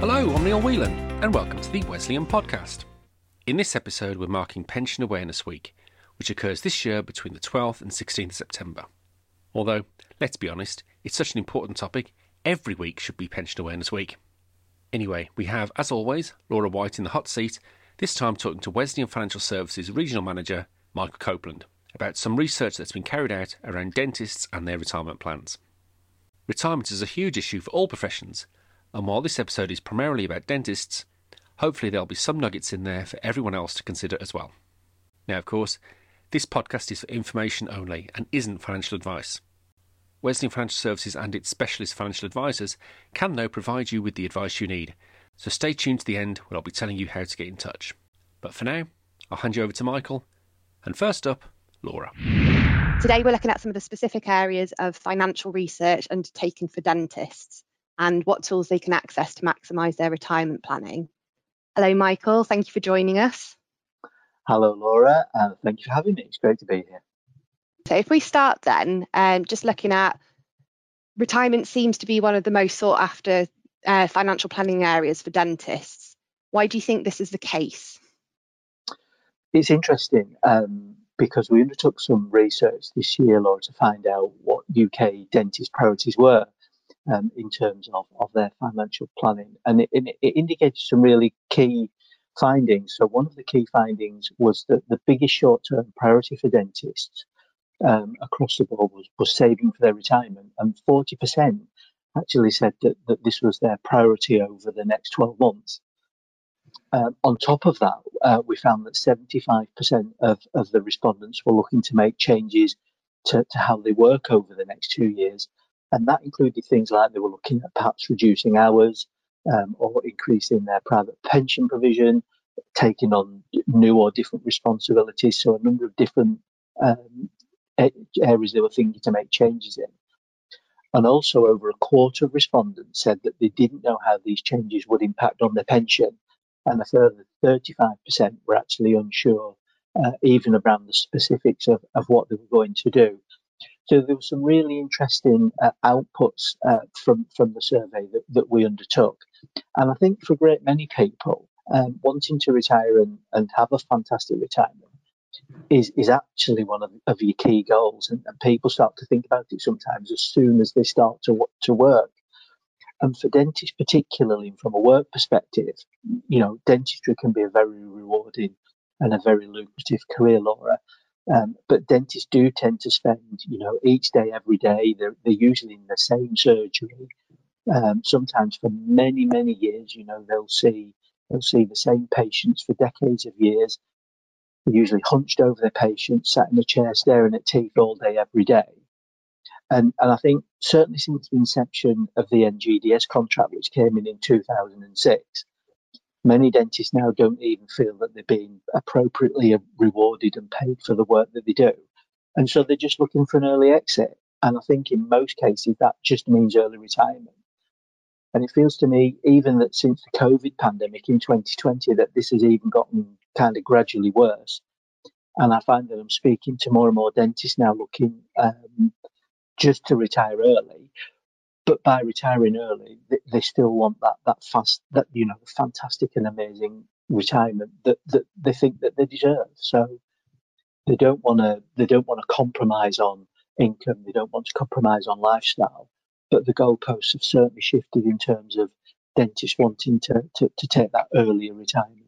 Hello, I'm Neil Whelan, and welcome to the Wesleyan Podcast. In this episode, we're marking Pension Awareness Week, which occurs this year between the 12th and 16th September. Although, let's be honest, it's such an important topic, every week should be Pension Awareness Week. Anyway, we have, as always, Laura Whyte in the hot seat, this time talking to Wesleyan Financial Services Regional Manager Michael Copeland about some research that's been carried out around dentists and their retirement plans. Retirement is a huge issue for all professions, and while this episode is primarily about dentists, hopefully there'll be some nuggets in there for everyone else to consider as well. Now, of course, this podcast is for information only and isn't financial advice. Wesleyan Financial Services and its specialist financial advisors can, though, provide you with the advice you need. So stay tuned to the end where I'll be telling you how to get in touch. But for now, I'll hand you over to Michael. And first up, Laura. Today, we're looking at some of the specific areas of financial research undertaken for dentists and what tools they can access to maximise their retirement planning. Hello, Michael. Thank you for joining us. Hello, Laura. Uh, thank you for having me. It's great to be here. So, if we start then, um, just looking at retirement seems to be one of the most sought after uh, financial planning areas for dentists. Why do you think this is the case? It's interesting um, because we undertook some research this year, Laura, to find out what UK dentist priorities were um, in terms of, of their financial planning. And it, it, indicated some really key findings. So, one of the key findings was that the biggest short term priority for dentists um, across the board was, was saving for their retirement, and 40% actually said that, that this was their priority over the next 12 months. Um, on top of that, uh, we found that 75% of, of the respondents were looking to make changes to, to how they work over the next two years. And that included things like they were looking at perhaps reducing hours um, or increasing their private pension provision, taking on new or different responsibilities. So, a number of different um, areas they were thinking to make changes in. And also, over a quarter of respondents said that they didn't know how these changes would impact on their pension. And a further 35% were actually unsure, uh, even around the specifics of, of what they were going to do. So there were some really interesting uh, outputs uh, from from the survey that, that we undertook, and I think for a great many people, um, wanting to retire and, and have a fantastic retirement is is actually one of, of your key goals, and, and people start to think about it sometimes as soon as they start to to work. And for dentists, particularly from a work perspective, you know, dentistry can be a very rewarding and a very lucrative career, Laura. Um, but dentists do tend to spend, you know, each day, every day. They're, they're usually in the same surgery. Um, sometimes for many, many years, you know, they'll see they'll see the same patients for decades of years. They're usually hunched over their patients, sat in a chair, staring at teeth all day, every day. And, and I think certainly since the inception of the NGDS contract, which came in in 2006, Many dentists now don't even feel that they're being appropriately rewarded and paid for the work that they do. And so they're just looking for an early exit. And I think in most cases, that just means early retirement. And it feels to me, even that since the COVID pandemic in 2020, that this has even gotten kind of gradually worse. And I find that I'm speaking to more and more dentists now looking um, just to retire early but by retiring early, they, they still want that that fast that you know fantastic and amazing retirement that, that they think that they deserve. So they don't want to they don't want to compromise on income. They don't want to compromise on lifestyle. But the goalposts have certainly shifted in terms of dentists wanting to, to, to take that earlier retirement.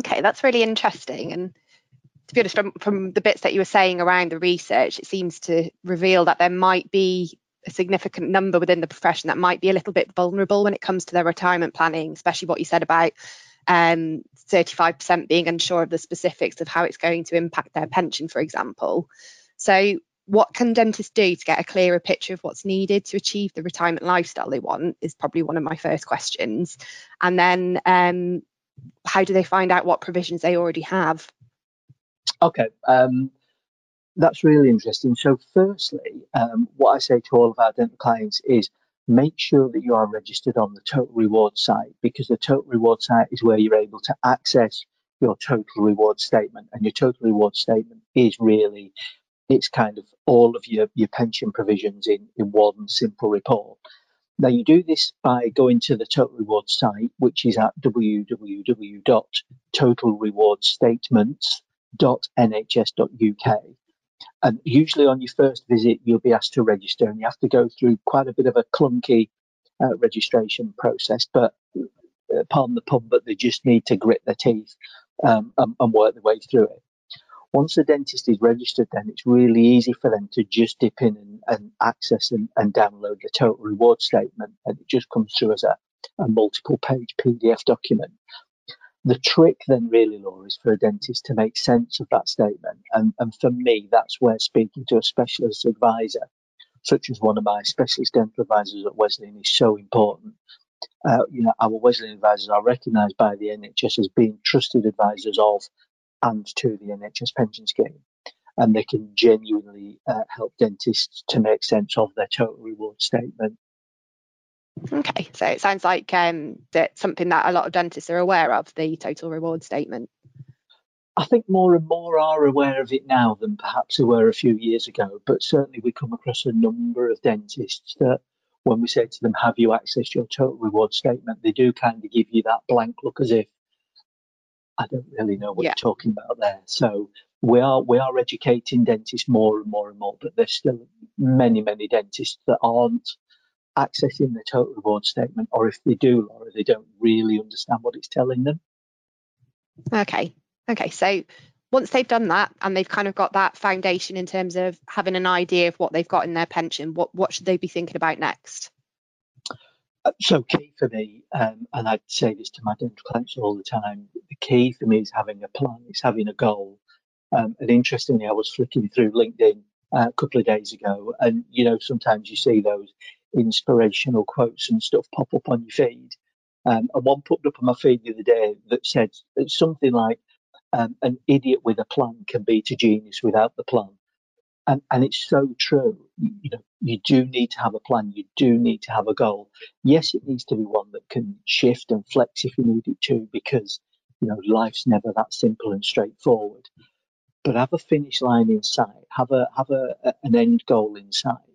Okay, that's really interesting. And to be honest, from, from the bits that you were saying around the research, it seems to reveal that there might be a significant number within the profession that might be a little bit vulnerable when it comes to their retirement planning, especially what you said about um, 35% being unsure of the specifics of how it's going to impact their pension, for example. So, what can dentists do to get a clearer picture of what's needed to achieve the retirement lifestyle they want? Is probably one of my first questions. And then, um, how do they find out what provisions they already have? Okay. Um, that's really interesting. So, firstly, um, what I say to all of our dental clients is make sure that you are registered on the Total Reward site because the Total Reward site is where you're able to access your Total Reward statement. And your Total Reward statement is really, it's kind of all of your, your pension provisions in, in one simple report. Now, you do this by going to the Total Rewards site, which is at www.totalrewardstatements.nhs.uk. And usually on your first visit, you'll be asked to register, and you have to go through quite a bit of a clunky uh, registration process. But uh, pardon the pun, but they just need to grit their teeth um, and, and work their way through it. Once the dentist is registered, then it's really easy for them to just dip in and, and access and, and, download the total reward statement, and it just comes through as a, a multiple page PDF document. The trick then really, Laura, is for a dentist to make sense of that statement. And, and for me, that's where speaking to a specialist advisor, such as one of my specialist dental advisors at Wesleyan, is so important. Uh, you know, our Wesleyan advisors are recognised by the NHS as being trusted advisors of and to the NHS pension scheme. And they can genuinely uh, help dentists to make sense of their total reward statement. Okay, so it sounds like um, that's something that a lot of dentists are aware of the total reward statement. I think more and more are aware of it now than perhaps they were a few years ago. But certainly, we come across a number of dentists that, when we say to them, "Have you accessed your total reward statement?" they do kind of give you that blank look, as if I don't really know what yeah. you're talking about there. So we are we are educating dentists more and more and more, but there's still many many dentists that aren't accessing the total reward statement, or if they do, Laura, they don't really understand what it's telling them. Okay, okay. So once they've done that and they've kind of got that foundation in terms of having an idea of what they've got in their pension, what what should they be thinking about next? Uh, so key for me, um, and I'd say this to my dental clients all the time, the key for me is having a plan, it's having a goal. Um, and interestingly, I was flicking through LinkedIn uh, a couple of days ago, and you know sometimes you see those inspirational quotes and stuff pop up on your feed. Um, and one popped up on my feed the other day that said something like, um, "An idiot with a plan can beat a genius without the plan." And, and it's so true. You, know, you do need to have a plan. You do need to have a goal. Yes, it needs to be one that can shift and flex if you need it to, because you know life's never that simple and straightforward. But have a finish line in sight. Have a have a, an end goal in sight.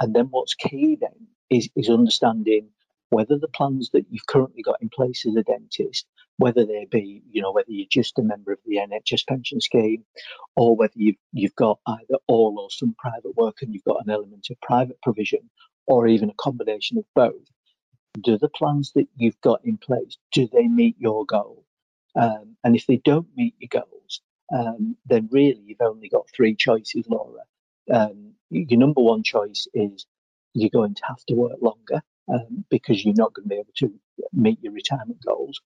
And then what's key then is is understanding whether the plans that you've currently got in place as a dentist whether they be, you know, whether you're just a member of the NHS pension scheme or whether you've, you've got either all or some private work and you've got an element of private provision or even a combination of both. Do the plans that you've got in place, do they meet your goal? Um, and if they don't meet your goals, um, then really you've only got three choices, Laura. Um, your number one choice is you're going to have to work longer um, because you're not going to be able to meet your retirement goals.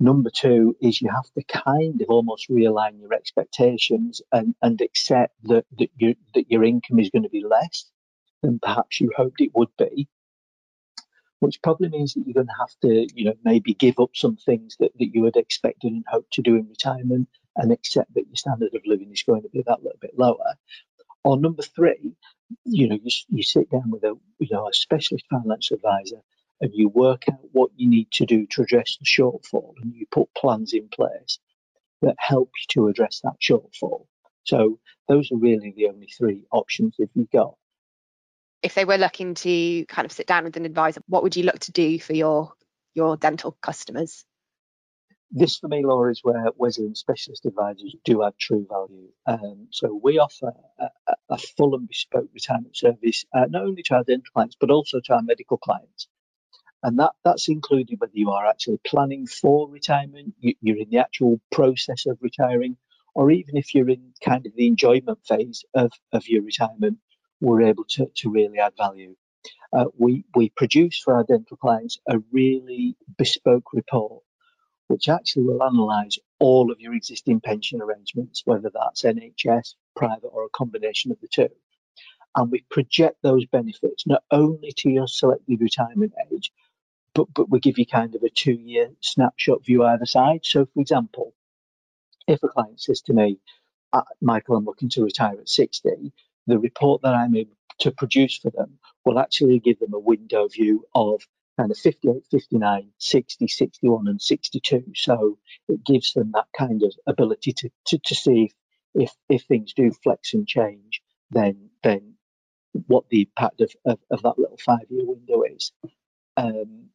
Number two is you have to kind of almost realign your expectations and, and accept that, that, your, that your income is going to be less than perhaps you hoped it would be, which probably means that you're going to have to, you know, maybe give up some things that, that you had expected and hoped to do in retirement and accept that your standard of living is going to be that little bit lower. Or number three, you know, you, you sit down with a, you know, a specialist financial advisor and you work out what you need to do to address the shortfall and you put plans in place that help you to address that shortfall. So those are really the only three options that you've got. If they were looking to kind of sit down with an advisor, what would you look to do for your your dental customers? This for me, Laura, is where Wesleyan specialist advisors do add true value. Um, so we offer a, a, full and bespoke retirement service, uh, not only to our dental clients, but also to our medical clients and that that's included whether you are actually planning for retirement, you, you're in the actual process of retiring, or even if you're in kind of the enjoyment phase of, of your retirement, we're able to, to really add value. Uh, we, we produce for our dental clients a really bespoke report, which actually will analyse all of your existing pension arrangements, whether that's NHS, private, or a combination of the two. And we project those benefits not only to your selected retirement age, but but we give you kind of a two year snapshot view either side. So, for example, if a client says to me, uh, Michael, I'm looking to retire at 60, the report that I'm able to produce for them will actually give them a window view of kind of 58, 59, 60, 61, and 62. So it gives them that kind of ability to, to, to see if, if, things do flex and change, then then what the impact of, of, of that little five year window is. Um,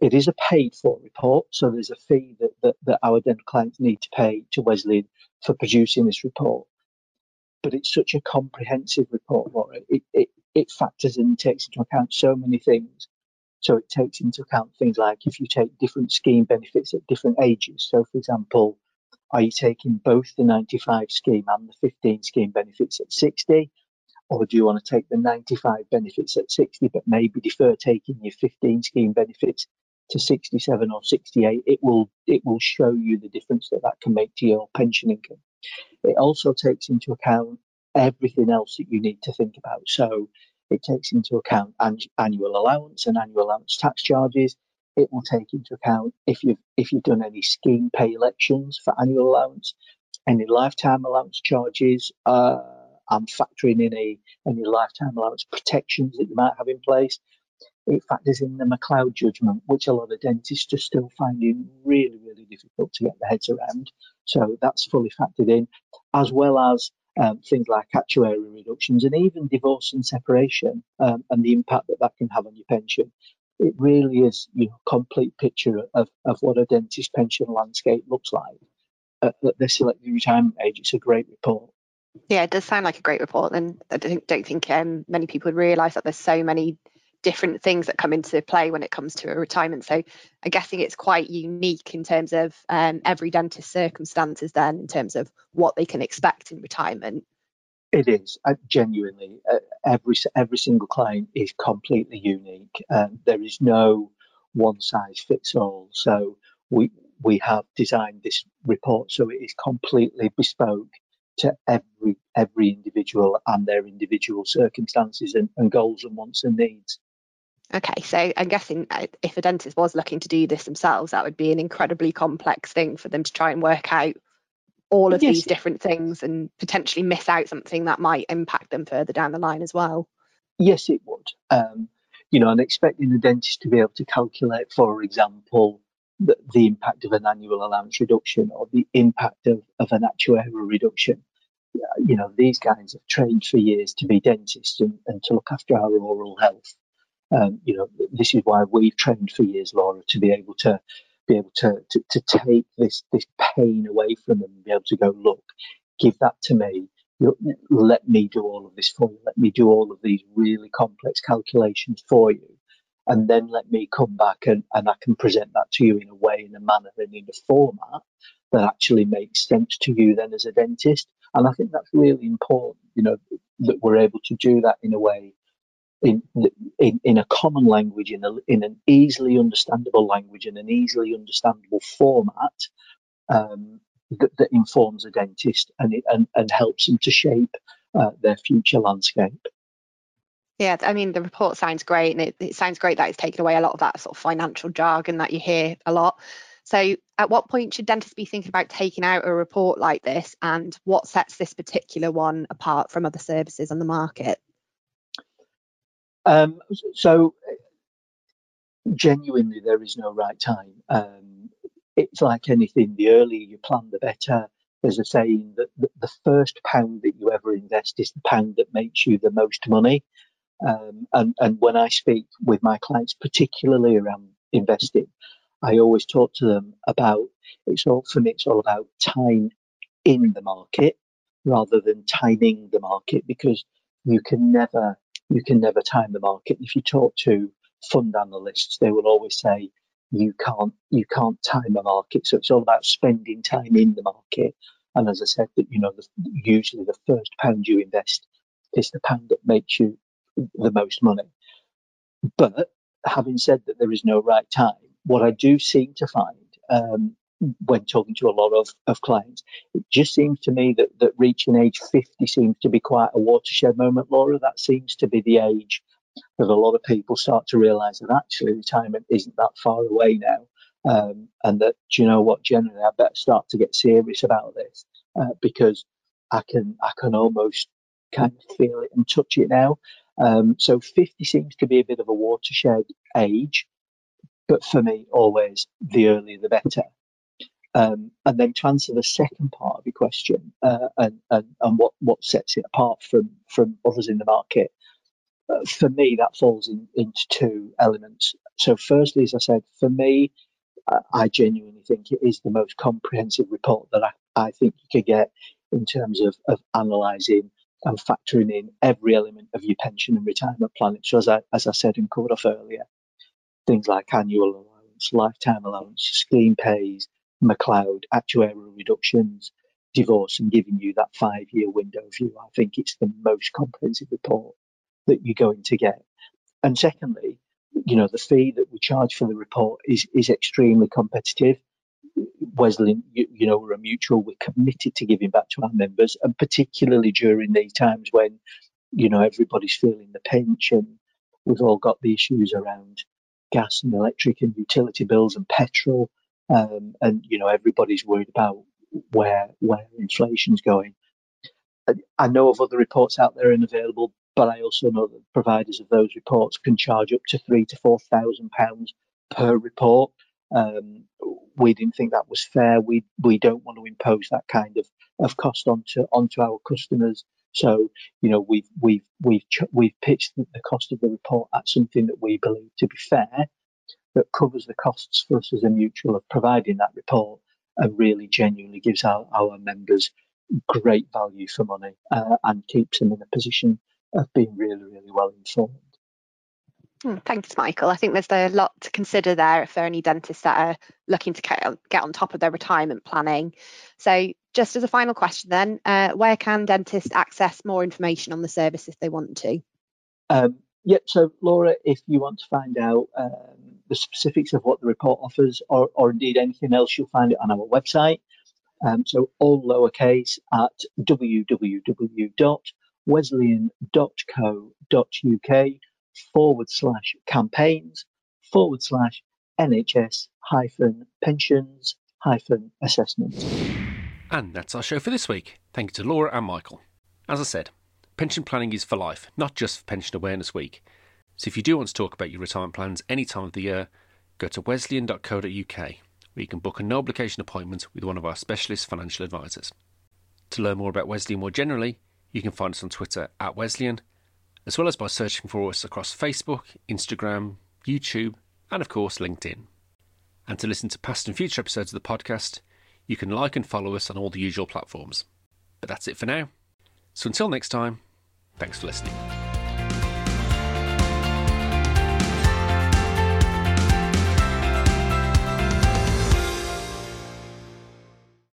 it is a paid for report, so there's a fee that, that, that our dental clients need to pay to Wesleyan for producing this report. But it's such a comprehensive report, Laura. It, it, it factors in, takes into account so many things. So it takes into account things like if you take different scheme benefits at different ages. So, for example, are you taking both the 95 scheme and the 15 scheme benefits at 60? Or do you want to take the 95 benefits at 60 but maybe defer taking your 15 scheme benefits to 67 or 68? It will it will show you the difference that that can make to your pension income. It also takes into account everything else that you need to think about. So it takes into account annual allowance and annual allowance tax charges. It will take into account if you've if you've done any scheme pay elections for annual allowance, any lifetime allowance charges. Uh, I'm factoring in a any lifetime allowance protections that you might have in place. It factors in the McCloud judgment, which a lot of dentists are still finding really, really difficult to get their heads around. So that's fully factored in, as well as um, things like actuarial reductions and even divorce and separation um, and the impact that that can have on your pension. It really is, you know, complete picture of, of what a dentist pension landscape looks like at, at the selected retirement age. It's a great report. Yeah, it does sound like a great report, and I don't, don't think um, many people realise that there's so many different things that come into play when it comes to a retirement. So I'm guessing it's quite unique in terms of um, every dentist circumstances then in terms of what they can expect in retirement. It is uh, genuinely uh, every every single client is completely unique. Um, there is no one size fits all. So we we have designed this report so it is completely bespoke to every every individual and their individual circumstances and, and goals and wants and needs. Okay, so I'm guessing uh, if a dentist was looking to do this themselves, that would be an incredibly complex thing for them to try and work out all of yes. these different things and potentially miss out something that might impact them further down the line as well. Yes, it would. Um, you know, and expecting the dentist to be able to calculate, for example, the, the impact of an annual allowance reduction or the impact of, of an actuarial reduction. You know, these guys have trained for years to be dentists and, and to look after our oral health. Um, you know, this is why we've trained for years, Laura, to be able to be able to, to, to take this this pain away from them and be able to go, look, give that to me. Let me do all of this for you. Let me do all of these really complex calculations for you. And then let me come back and, and I can present that to you in a way, in a manner, and in a format that actually makes sense to you then as a dentist. And I think that's really important, you know, that we're able to do that in a way in, in, in a common language, in, a, in an easily understandable language, in an easily understandable format um, that, that, informs a dentist and, it, and, and helps them to shape uh, their future landscape. Yeah, I mean, the report sounds great, and it, it sounds great that it's taken away a lot of that sort of financial jargon that you hear a lot. So, at what point should dentists be thinking about taking out a report like this, and what sets this particular one apart from other services on the market? Um, so, genuinely, there is no right time. Um, it's like anything: the earlier you plan, the better. There's a saying that the first pound that you ever invest is the pound that makes you the most money. Um, and, and when I speak with my clients, particularly around investing, I always talk to them about it's me. It's all about time in the market rather than timing the market because you can never you can never time the market. If you talk to fund analysts, they will always say you can't you can't time a market. So it's all about spending time in the market. And as I said, that you know, the, usually the first pound you invest is the pound that makes you the most money. But having said that, there is no right time. What I do seem to find um, when talking to a lot of, of clients, it just seems to me that, that reaching age 50 seems to be quite a watershed moment, Laura. That seems to be the age that a lot of people start to realize that actually retirement isn't that far away now. Um, and that, you know what, generally I better start to get serious about this uh, because I can, I can almost kind of feel it and touch it now. Um, so 50 seems to be a bit of a watershed age, but for me, always the earlier the better. Um, and then to answer the second part of your question uh, and, and, and what, what sets it apart from, from others in the market, uh, for me, that falls in, into two elements. So, firstly, as I said, for me, I genuinely think it is the most comprehensive report that I, I think you could get in terms of, of analysing and factoring in every element of your pension and retirement planning. So, as I, as I said and covered off earlier, things like annual allowance, lifetime allowance, scheme pays, McCloud, actuarial reductions, divorce, and giving you that five year window view. I think it's the most comprehensive report that you're going to get. And secondly, you know, the fee that we charge for the report is, is extremely competitive. Wesley, you, you, know, we're a mutual, we're committed to giving back to our members, and particularly during these times when, you know, everybody's feeling the pinch and we've all got the issues around gas and electric and utility bills and petrol. Um, and, you know, everybody's worried about where, where inflation's going. I know of other reports out there and available, but I also know that providers of those reports can charge up to three to four thousand pounds per report. Um, we didn't think that was fair. We we don't want to impose that kind of, of cost onto onto our customers. So you know we've we've we've we've pitched the cost of the report at something that we believe to be fair, that covers the costs for us as a mutual of providing that report, and really genuinely gives our, our members great value for money uh, and keeps them in a position of being really really well informed. Hmm, thanks, Michael. I think there's a lot to consider there for any dentists that are looking to get on top of their retirement planning. So, just as a final question, then, uh, where can dentists access more information on the service if they want to? Um, yeah, so Laura, if you want to find out um, the specifics of what the report offers, or, or indeed anything else, you'll find it on our website. Um, so all lowercase at www.wesleyan.co.uk forward slash campaigns forward slash NHS hyphen pensions hyphen assessment. And that's our show for this week. Thank you to Laura and Michael. As I said, pension planning is for life, not just for Pension Awareness Week. So if you do want to talk about your retirement plans any time of the year, go to wesleyan.co.uk where you can book a no obligation appointment with one of our specialist financial advisors. To learn more about Wesleyan more generally, you can find us on Twitter at Wesleyan as well as by searching for us across Facebook, Instagram, YouTube, and of course LinkedIn. And to listen to past and future episodes of the podcast, you can like and follow us on all the usual platforms. But that's it for now. So until next time, thanks for listening.